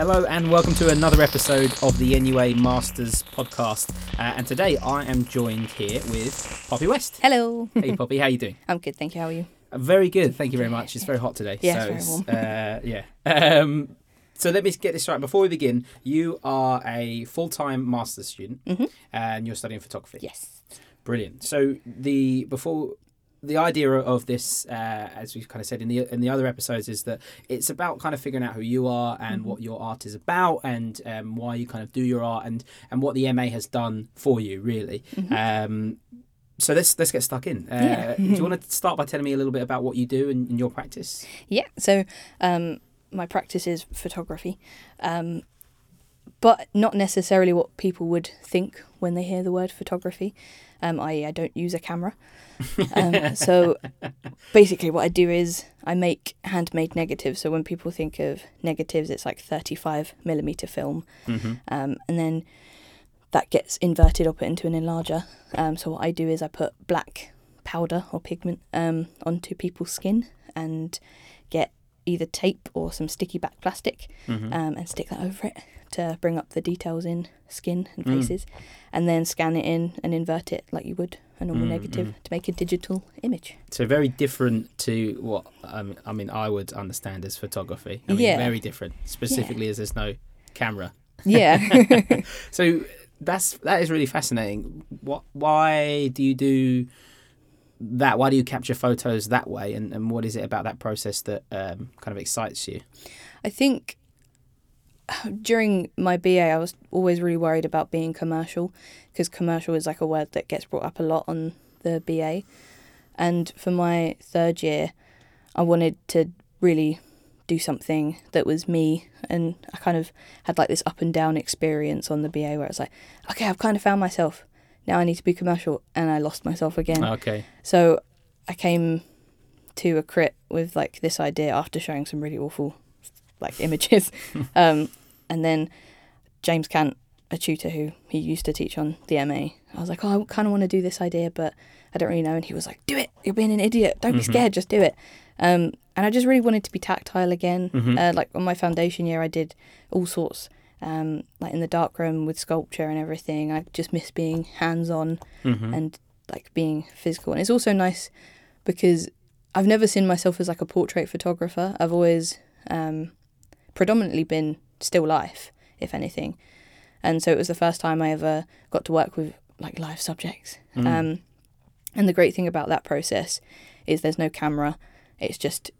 Hello and welcome to another episode of the NUA Masters podcast. Uh, and today I am joined here with Poppy West. Hello. Hey Poppy, how you doing? I'm good, thank you. How are you? Uh, very good, thank you very much. It's very hot today. Yeah, so it's very warm. uh, yeah. Um, so let me get this right. Before we begin, you are a full-time master's student Mhm. and you're studying photography. Yes. Brilliant. So the before the idea of this, uh, as we've kind of said in the in the other episodes, is that it's about kind of figuring out who you are and what your art is about, and um, why you kind of do your art, and and what the MA has done for you, really. Um, so let's let's get stuck in. Uh, Yeah. do you want to start by telling me a little bit about what you do in, in your practice? Yeah. So, um, my practice is photography, um, but not necessarily what people would think when they hear the word photography. Um, I I don't use a camera. Um, so, basically, what I do is I make handmade negatives. So when people think of negatives, it's like thirty-five millimeter film, Mm-hmm. um, and then that gets inverted or put into an enlarger. Um, so what I do is I put black powder or pigment um, onto people's skin and get either tape or some sticky back plastic Mm-hmm. um, and stick that over it to bring up the details in skin and Mm. faces, and then scan it in and invert it like you would a normal Mm, negative mm. to make a digital image. So very different to what um, I mean. I would understand as photography. I mean, Yeah. very different. Specifically, as there's no camera. Yeah. So that's that is really fascinating. What? Why do you do that? Why do you capture photos that way? And, and what is it about that process that um, kind of excites you? I think during my BA, I was always really worried about being commercial because commercial is like a word that gets brought up a lot on the BA. And for my third year, I wanted to really do something that was me. And I kind of had like this up and down experience on the BA where it's like, okay, I've kind of found myself. Now I need to be commercial. And I lost myself again. Okay. So I came to a crit with like this idea after showing some really awful like images. um, and then James Cant, a tutor who he used to teach on the MA, I was like, oh, I kind of want to do this idea, but I don't really know. And he was like, do it. You're being an idiot. Don't be Mhm. scared. Just do it. Um, and I just really wanted to be tactile again. Mhm. Uh, like on my foundation year, I did all sorts. Um, like in the dark room with sculpture and everything. I just miss being hands on hmm and like being physical. And it's also nice because I've never seen myself as like a portrait photographer. I've always um, predominantly been still life, if anything. And so it was the first time I ever got to work with like live subjects. Mm. Um, and the great thing about that process is there's no camera. It's just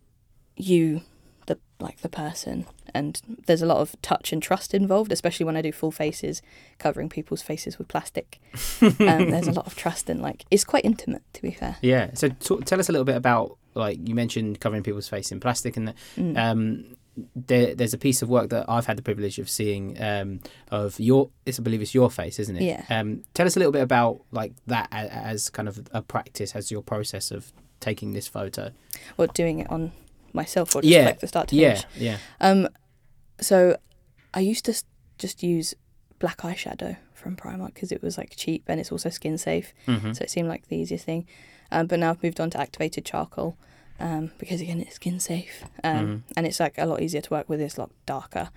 you, the like the person, and there's a lot of touch and trust involved, especially when I do full faces, covering people's faces with plastic. um, there's a lot of trust and like it's quite intimate, to be fair. Yeah. So t- tell us a little bit about like you mentioned covering people's face in plastic and. Mm. Um, there, there's a piece of work that I've had the privilege of seeing um, of your. It's, I believe it's your face, isn't it? Yeah. Um, tell us a little bit about like that a- as kind of a practice, as your process of taking this photo. or doing it on myself or just Yeah, like the start to Yeah, finish. yeah. Um, so I used to just use black eyeshadow from Primark because it was like cheap and it's also skin safe, hmm so it seemed like the easiest thing. Um, but now I've moved on to activated charcoal um, because again it's skin safe um, Mhm. and it's like a lot easier to work with. It's a lot darker.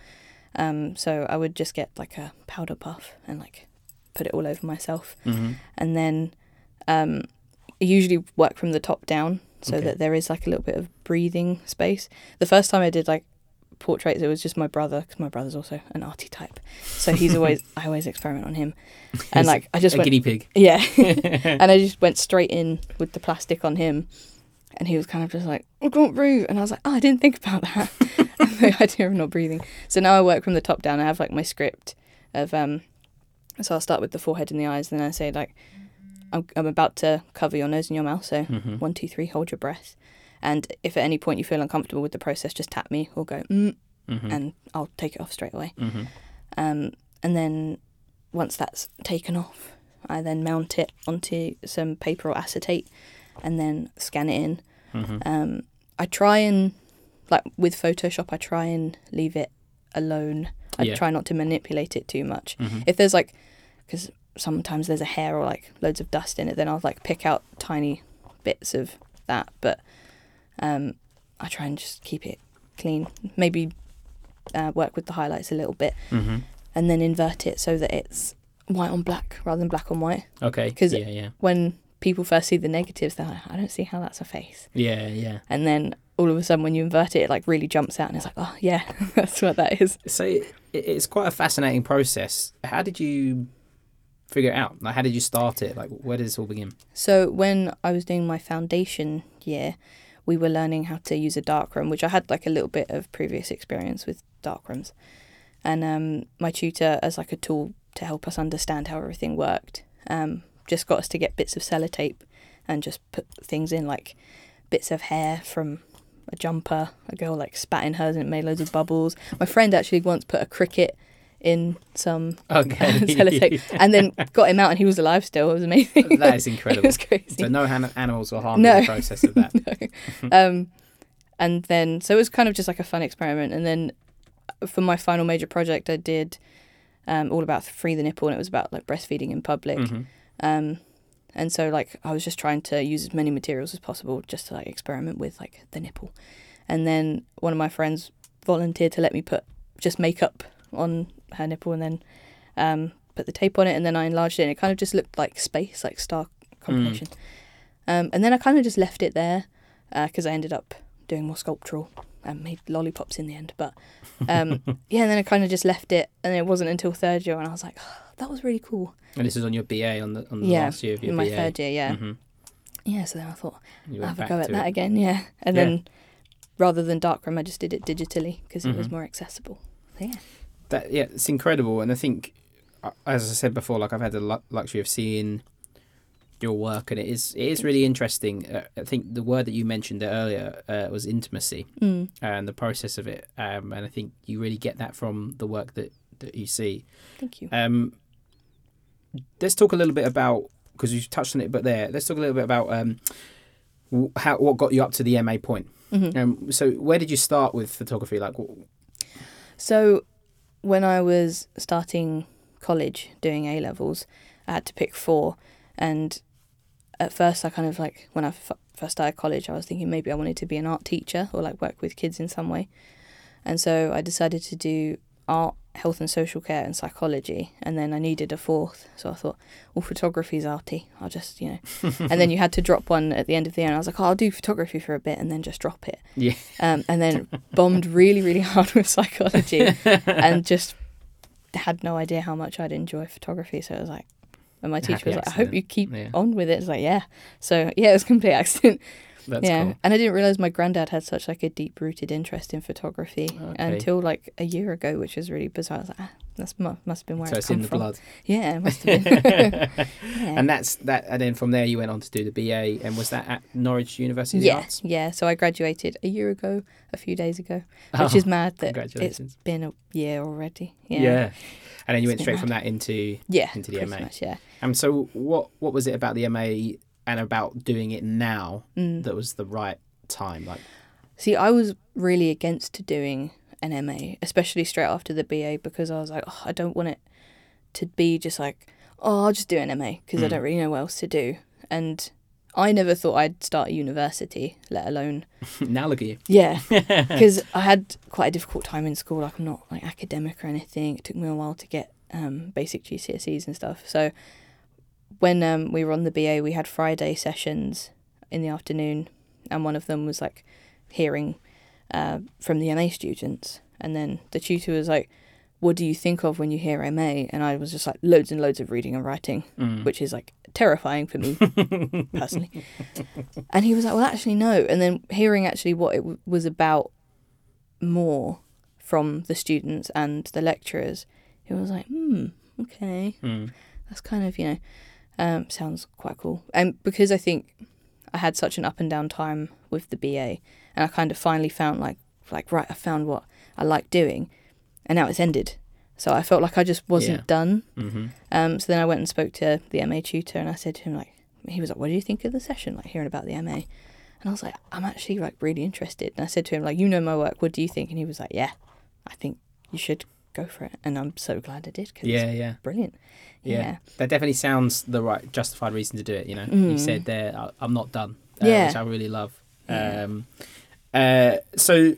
Um, so I would just get like a powder puff and like put it all over myself hmm and then um, I usually work from the top down so Okay. that there is like a little bit of breathing space. The first time I did like portraits, it was just my brother because my brother's also an arty type, so he's always I always experiment on him, and like I just a went guinea pig. yeah, and I just went straight in with the plastic on him. And he was kind of just like, I can't breathe. And I was like, oh, I didn't think about that. the idea of not breathing. So now I work from the top down. I have like my script of, um, so I'll start with the forehead and the eyes. Then I say, like, I'm, I'm about to cover your nose and your mouth. So hmm one, two, three, hold your breath. And if at any point you feel uncomfortable with the process, just tap me or go, mm, hmm and I'll take it off straight away. hmm Um, and then once that's taken off, I then mount it onto some paper or acetate and then scan it in. hmm Um, I try and, like with Photoshop, I try and leave it alone. I Yeah. try not to manipulate it too much. hmm If there's like, because sometimes there's a hair or like loads of dust in it, then I'll like pick out tiny bits of that. But um, I try and just keep it clean. Maybe uh, work with the highlights a little bit, hmm and then invert it so that it's white on black rather than black on white. Okay. 'Cause- yeah, yeah, When people first see the negatives, they're like, I don't see how that's a face. yeah, yeah. And then all of a sudden, when you invert it, it like really jumps out, and it's like, oh yeah, that's what that is. So it's quite a fascinating process. How did you figure it out? Like, how did you start it? Like, where did this all begin? So when I was doing my foundation year, we were learning how to use a darkroom, which I had like a little bit of previous experience with darkrooms, and um, my tutor, as like a tool to help us understand how everything worked, um, just got us to get bits of sellotape and just put things in like bits of hair from a jumper. A girl like spat in hers and it made loads of bubbles. My friend actually once put a cricket in some Okay. sellotape and then got him out and he was alive still. It was amazing. that is it incredible. was crazy. So no animals were harmed No. in the process of that. no. um, and then so it was kind of just like a fun experiment. And then for my final major project, I did um, all about free the nipple, and it was about like breastfeeding in public. Mhm. Um, and so like I was just trying to use as many materials as possible just to like experiment with like the nipple. And then one of my friends volunteered to let me put just makeup on her nipple and then um, put the tape on it and then I enlarged it and it kind of just looked like space, like star combination. Um, and then I kind of just left it there because I ended up doing more sculptural and made lollipops in the end. But um, yeah, and then I kind of just left it and it wasn't until third year when I was like, oh, that was really cool. And this is on your BA on the on the Yeah, last year of your in my BA. third year, yeah. Mhm. Yeah, so then I thought, I'll have a go at that it. again, yeah. And Yeah. then rather than darkroom, I just did it digitally because it was Mhm. more accessible. So, yeah. That yeah, it's incredible, and I think, uh, as I said before, like I've had the luxury of seeing your work, and it is it is really interesting. Uh, I think the word that you mentioned earlier uh, was intimacy Mm. and the process of it, um, and I think you really get that from the work that that you see. Thank you. Um, let's talk a little bit about because you touched on it, but there, let's talk a little bit about um, how what got you up to the MA point. Mhm. Um, so where did you start with photography? Like, So, when I was starting college doing A levels, I had to pick four. And at first, I kind of like, when I f- first started college, I was thinking maybe I wanted to be an art teacher or like work with kids in some way. And so I decided to do art, health and social care, and psychology. And then I needed a fourth. So I thought, well, photography's arty. I'll just, you know. and then you had to drop one at the end of the year. And I was like, oh, I'll do photography for a bit and then just drop it. yeah, Um, and then bombed really, really hard with psychology and just had no idea how much I'd enjoy photography. So it was like, and my teacher Happy was like, I hope you keep Yeah. on with it. It's like, yeah. So yeah, it was a complete accident. That's yeah. cool. And I didn't realize my granddad had such like a deep rooted interest in photography Okay. until like a year ago, which was really bizarre. I was like, ah, that's mu- must have been where So it's in the from. blood. Yeah, it must have been. yeah. And that's that. And then from there, you went on to do the BA. And was that at Norwich University of the yeah, Arts? yeah. So I graduated a year ago, a few days ago, which Oh, is mad that it's been a year already. Yeah. Yeah, And then you It's went straight mad. from that into. yeah. Into the MA. much, yeah. And so, what what was it about the MA and about doing it now Mm. that was the right time? Like, See, I was really against doing an MA, especially straight after the BA, because I was like, oh, I don't want it to be just like, oh, I'll just do an MA because I Mm. don't really know what else to do. And I never thought I'd start a university, let alone now look at you. yeah, because I had quite a difficult time in school. Like I'm not like academic or anything. It took me a while to get um, basic GCSEs and stuff. So when um, we were on the BA, we had Friday sessions in the afternoon, and one of them was like hearing uh, from the MA students, and then the tutor was like, "What do you think of when you hear MA?" And I was just like, loads and loads of reading and writing, Mm. which is like terrifying for me personally. And he was like, "Well, actually, no." And then hearing actually what it w- was about more from the students and the lecturers, it was like, "Hmm, okay, Mm. that's kind of you know, um, sounds quite cool." And because I think I had such an up and down time with the BA, and I kind of finally found like, like right, I found what I like doing, and now it's ended. So I felt like I just wasn't Yeah. done. hmm Um, so then I went and spoke to the MA tutor, and I said to him like, he was like, "What do you think of the session? Like hearing about the MA?" And I was like, "I'm actually like really interested." And I said to him like, "You know my work. What do you think?" And he was like, "Yeah, I think you should go for it." And I'm so glad I did because Yeah, yeah, brilliant. yeah, Yeah. That definitely sounds the right justified reason to do it. You know, you Mm. said there, "I- I'm not done. Uh, Yeah. which I really love. Yeah. Um, uh, so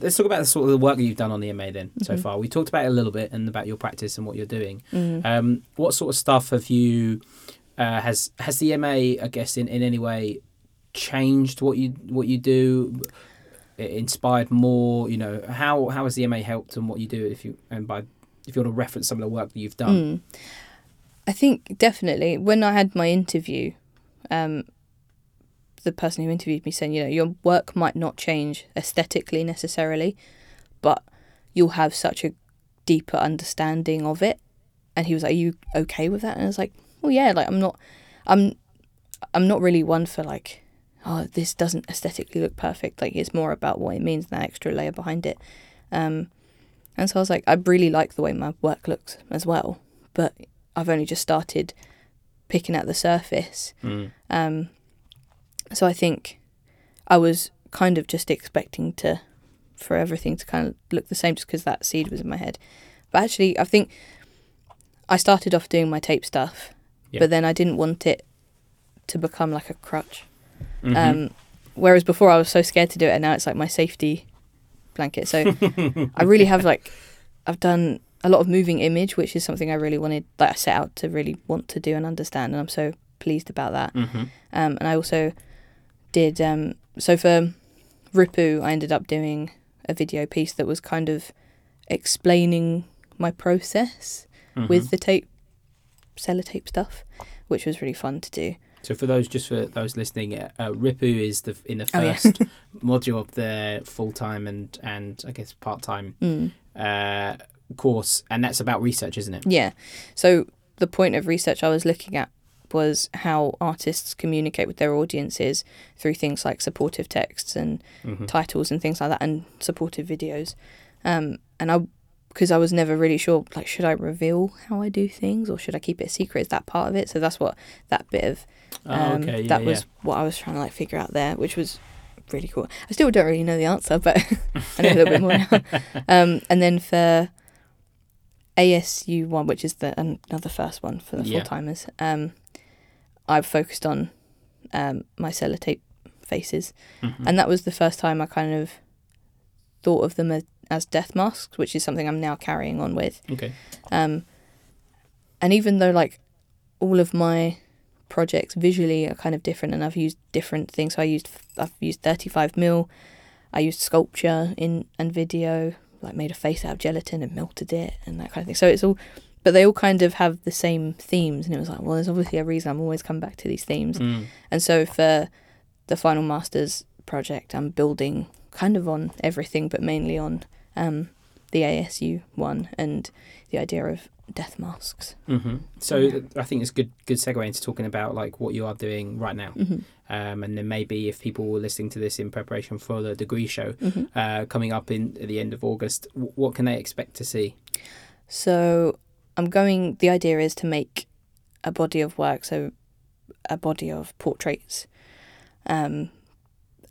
let's talk about the sort of the work that you've done on the MA then so Mhm. far. We talked about it a little bit and about your practice and what you're doing. Mm. Um, what sort of stuff have you uh, has has the MA I guess in, in any way changed what you what you do? It inspired more, you know. How how has the MA helped and what you do if you and by if you want to reference some of the work that you've done? Mm. I think definitely when I had my interview, um, the person who interviewed me said, you know, your work might not change aesthetically necessarily, but you'll have such a deeper understanding of it. And he was like, "Are you okay with that?" And I was like, "Well, yeah. Like, I'm not, I'm, I'm not really one for like, oh, this doesn't aesthetically look perfect. Like, it's more about what it means, that extra layer behind it." Um, and so I was like, I really like the way my work looks as well, but I've only just started picking at the surface. Mm. Um, so I think I was kind of just expecting to for everything to kind of look the same just because that seed was in my head. But actually, I think I started off doing my tape stuff, Yeah. but then I didn't want it to become like a crutch. Mhm. Um, whereas before I was so scared to do it, and now it's like my safety blanket. So I really have like I've done a lot of moving image, which is something I really wanted, like I set out to really want to do and understand, and I'm so pleased about that. Mhm. Um, and I also did um, so for Ripu, I ended up doing a video piece that was kind of explaining my process Mhm. with the tape sellotape stuff, which was really fun to do. So for those, just for those listening, uh, uh, Ripu is the in the Oh, yeah. first module of the full time and and I guess part time Mm. uh, course, and that's about research, isn't it? Yeah. So the point of research I was looking at was how artists communicate with their audiences through things like supportive texts and Mhm. titles and things like that, and supportive videos. Um, and I, because I was never really sure, like, should I reveal how I do things or should I keep it a secret? Is that part of it? So that's what that bit of Oh, um, okay, yeah, that yeah. was what I was trying to like figure out there, which was really cool. I still don't really know the answer, but I know a little bit more now. Um, and then for ASU one, which is the another first one for the Yeah. full timers, um, I've focused on um, my sellotape faces, Mhm. and that was the first time I kind of thought of them as, as death masks, which is something I'm now carrying on with. okay. Um, and even though like all of my projects visually are kind of different, and I've used different things. So I used I've used 35 mil. I used sculpture in and video, like made a face out of gelatin and melted it and that kind of thing. So it's all, but they all kind of have the same themes, and it was like, well, there's obviously a reason I'm always coming back to these themes. Mm. And so for the Final Masters project, I'm building kind of on everything, but mainly on um, the ASU one and the idea of death masks. hmm So Yeah. I think it's good good segue into talking about like what you are doing right now, hmm um, and then maybe if people were listening to this in preparation for the degree show hmm uh, coming up in at the end of August, w- what can they expect to see? So I'm going. The idea is to make a body of work, so a body of portraits, um,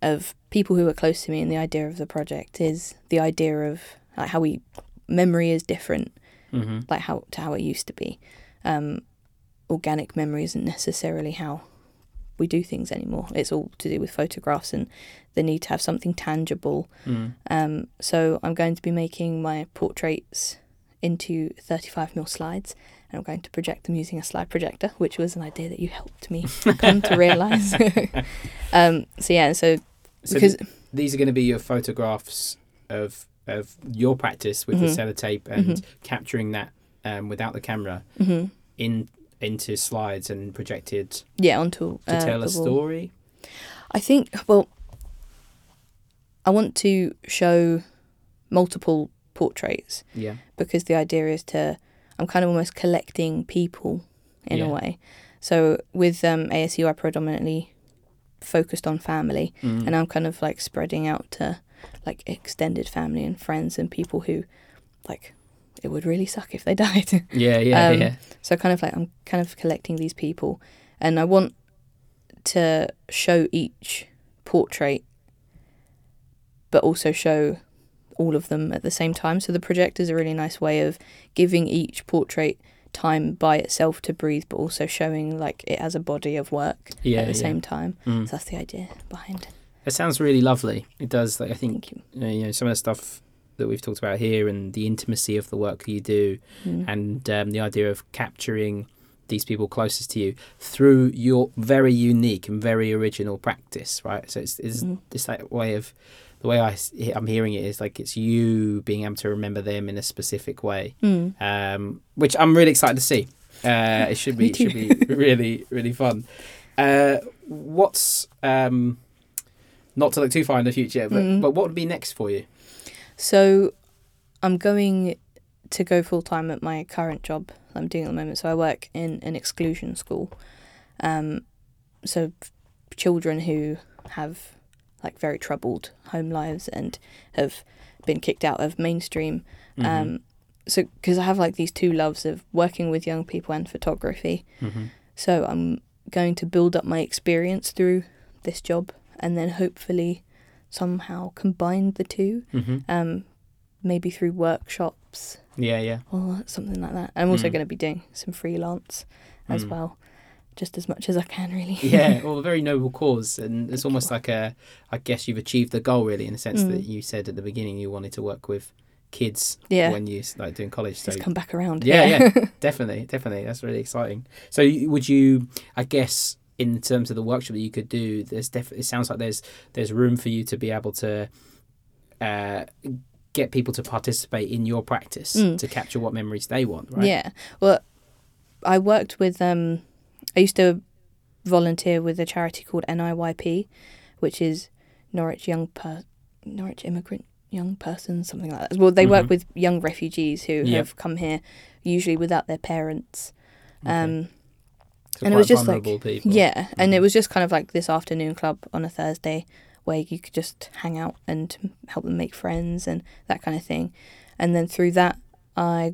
of people who are close to me. And the idea of the project is the idea of like how we memory is different, hmm like how to how it used to be. Um, organic memory isn't necessarily how we do things anymore. It's all to do with photographs and the need to have something tangible Mm. um, so I'm going to be making my portraits into 35 mil slides, and I'm going to project them using a slide projector, which was an idea that you helped me come to realise. um, so yeah, so So because th- these are going to be your photographs of of your practice with Mhm. the sellotape and Mhm. capturing that um, without the camera mhm, in into slides and projected yeah, onto to uh, tell a story. I think well, I want to show multiple portraits Yeah. because the idea is to I'm kind of almost collecting people in Yeah. a way. So with um, ASU, I predominantly focused on family, Mm. and I'm kind of like spreading out to like extended family and friends and people who like it would really suck if they died. yeah, yeah, um, yeah. so kind of like I'm kind of collecting these people, and I want to show each portrait, but also show all of them at the same time. So the projector is a really nice way of giving each portrait time by itself to breathe, but also showing like it as a body of work Yeah, at the yeah. same time. Mm. So that's the idea behind. It sounds really lovely. It does. Like I think you. uh, you know some of the stuff that we've talked about here and the intimacy of the work that you do Mm. and um, the idea of capturing these people closest to you through your very unique and very original practice right so it's it's, Mm. it's that way of the way I I'm hearing it is like it's you being able to remember them in a specific way Mm. um, which I'm really excited to see uh, it should be it should be really really fun uh, what's um, not to look too far in the future but, Mm. but what would be next for you So I'm going to go full time at my current job I'm doing at the moment. So I work in an exclusion school. Um, so children who have like very troubled home lives and have been kicked out of mainstream. Mm-hmm. Um, so because I have like these two loves of working with young people and photography. Mhm. So I'm going to build up my experience through this job and then hopefully somehow combine the two Mhm. um, maybe through workshops yeah yeah or something like that. I'm also Mm. going to be doing some freelance as Mm. well, just as much as I can, really. yeah, well, a very noble cause, and it's almost like a. I guess you've achieved the goal, really, in the sense Mm. that you said at the beginning you wanted to work with kids yeah. when you like doing college. So Just come back around. yeah, yeah, definitely, definitely, that's really exciting. So, would you? I guess in terms of the workshop that you could do, there's definitely. It sounds like there's there's room for you to be able to. Uh, get people to participate in your practice Mm. to capture what memories they want right Yeah. Well, I worked with. Um, I used to volunteer with a charity called NIYP, which is Norwich Young Per Norwich Immigrant Young Persons, something like that. Well, they work Mhm. with young refugees who Yep. have come here, usually without their parents. Okay. Um, So and it was just like- people. Yeah, and Mhm. it was just kind of like this afternoon club on a Thursday where you could just hang out and help them make friends and that kind of thing. And then through that, I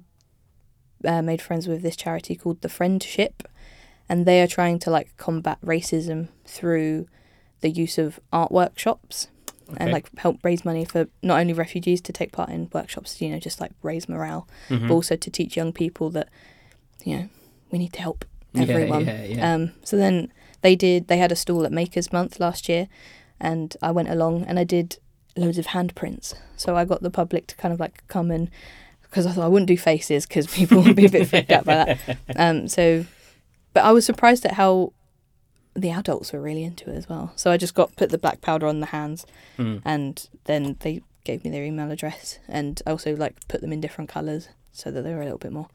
uh, made friends with this charity called the Friendship, and they are trying to like combat racism through the use of art workshops and like help raise money for not only refugees to take part in workshops, you know, just like raise morale, Mhm. but also to teach young people that, you know, we need to help Yeah, everyone. yeah, yeah. Um, so then they did. They had a stall at Makers Month last year, and I went along and I did loads of handprints. So I got the public to kind of like come and because I thought I wouldn't do faces because people would be a bit freaked out by that. Um, so, but I was surprised at how the adults were really into it as well. So I just got put the black powder on the hands, Mm. and then they gave me their email address, and I also like put them in different colours so that they were a little bit more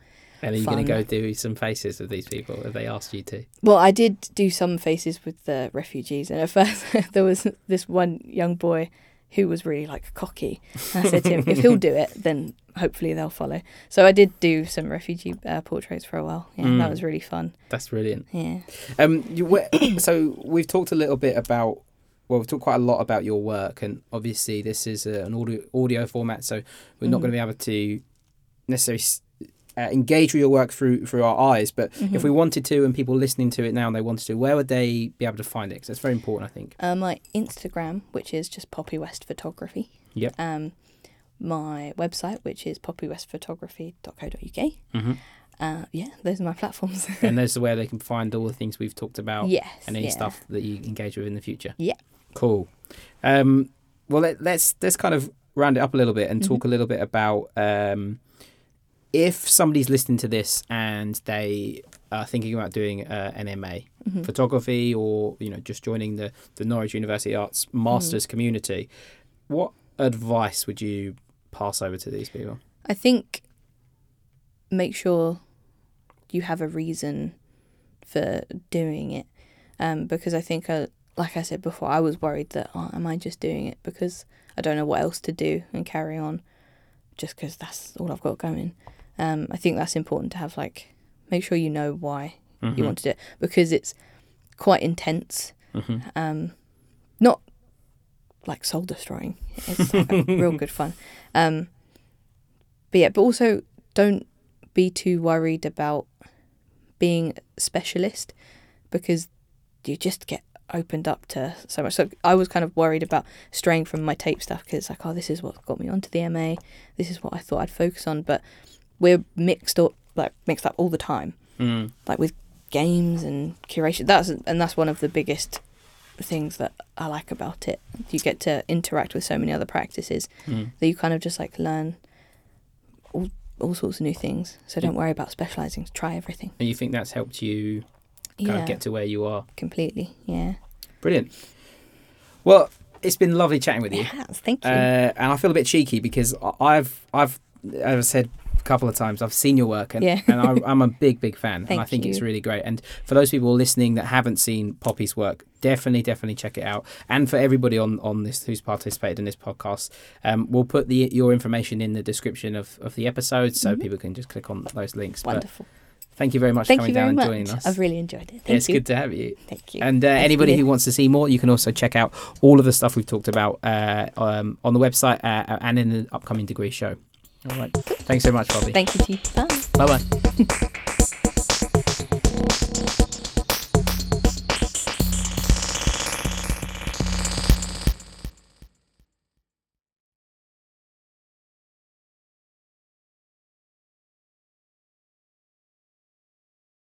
And are you going to go do some faces of these people if they asked you to? Well, I did do some faces with the refugees, and at first there was this one young boy who was really like cocky. And I said to him, if he'll do it, then hopefully they'll follow. So I did do some refugee uh, portraits for a while. Yeah, Mm. that was really fun. That's brilliant. Yeah. Um, you, where- so we've talked a little bit about. Well, we've talked quite a lot about your work, and obviously this is a, an audio audio format, so we're not Mhm. going to be able to necessarily uh, engage with your work through through our eyes. But if Mhm. we wanted to, and people listening to it now, and they wanted to, where would they be able to find it? Because it's very important, I think. Uh, my Instagram, which is just Poppy West Photography. Yep. Um, my website, which is poppywestphotography.co.uk. Mm-hmm. Uh, yeah, those are my platforms. and there's where they can find all the things we've talked about. yes. and any yeah. stuff that you engage with in the future. Yeah. Cool. Um, well, let, let's let's kind of round it up a little bit and Mhm. talk a little bit about um, if somebody's listening to this and they are thinking about doing uh, an MA Mhm. photography or you know just joining the the Norwich University Arts Masters community, what advice would you pass over to these people? I think make sure you have a reason for doing it. Um, because I think, uh, like I said before, I was worried that, oh, am I just doing it because I don't know what else to do and carry on just because that's all I've got going. Um, I think that's important to have, like, make sure you know why Mm-hmm. you want to do it because it's quite intense. hmm Um, not like soul destroying. It's like real good fun. Um, but yeah, but also don't be too worried about being a specialist because you just get opened up to so much. So I was kind of worried about straying from my tape stuff because it's like, oh, this is what got me onto the MA. This is what I thought I'd focus on. But we're mixed up, like mixed up all the time Mm. like with games and curation. That's and that's one of the biggest things that I like about it. You get to interact with so many other practices Mm. that you kind of just like learn all all sorts of new things. So don't worry about specializing. Try everything. And you think that's helped you kind Yeah, of get to where you are? completely. Yeah. Brilliant. Well, it's been lovely chatting with you. has. Thank you. Uh, and I feel a bit cheeky because I've, I've, as I said couple of times, I've seen your work and, Yeah. and I, I'm a big, big fan. and I think it's really great. And for those people listening that haven't seen Poppy's work, definitely, definitely check it out. And for everybody on, on this who's participated in this podcast, um, we'll put the your information in the description of, of the episode so Mhm. people can just click on those links. But Wonderful. thank you very much Thank for coming down and much. joining us. I've really enjoyed it. Thank it's you. good to have you. Thank you. And uh, anybody who wants to see more, you can also check out all of the stuff we've talked about uh, um, on the website uh, and in the upcoming degree show. All right. Thanks so much, Poppy. Thank you to you. Bye. Bye bye.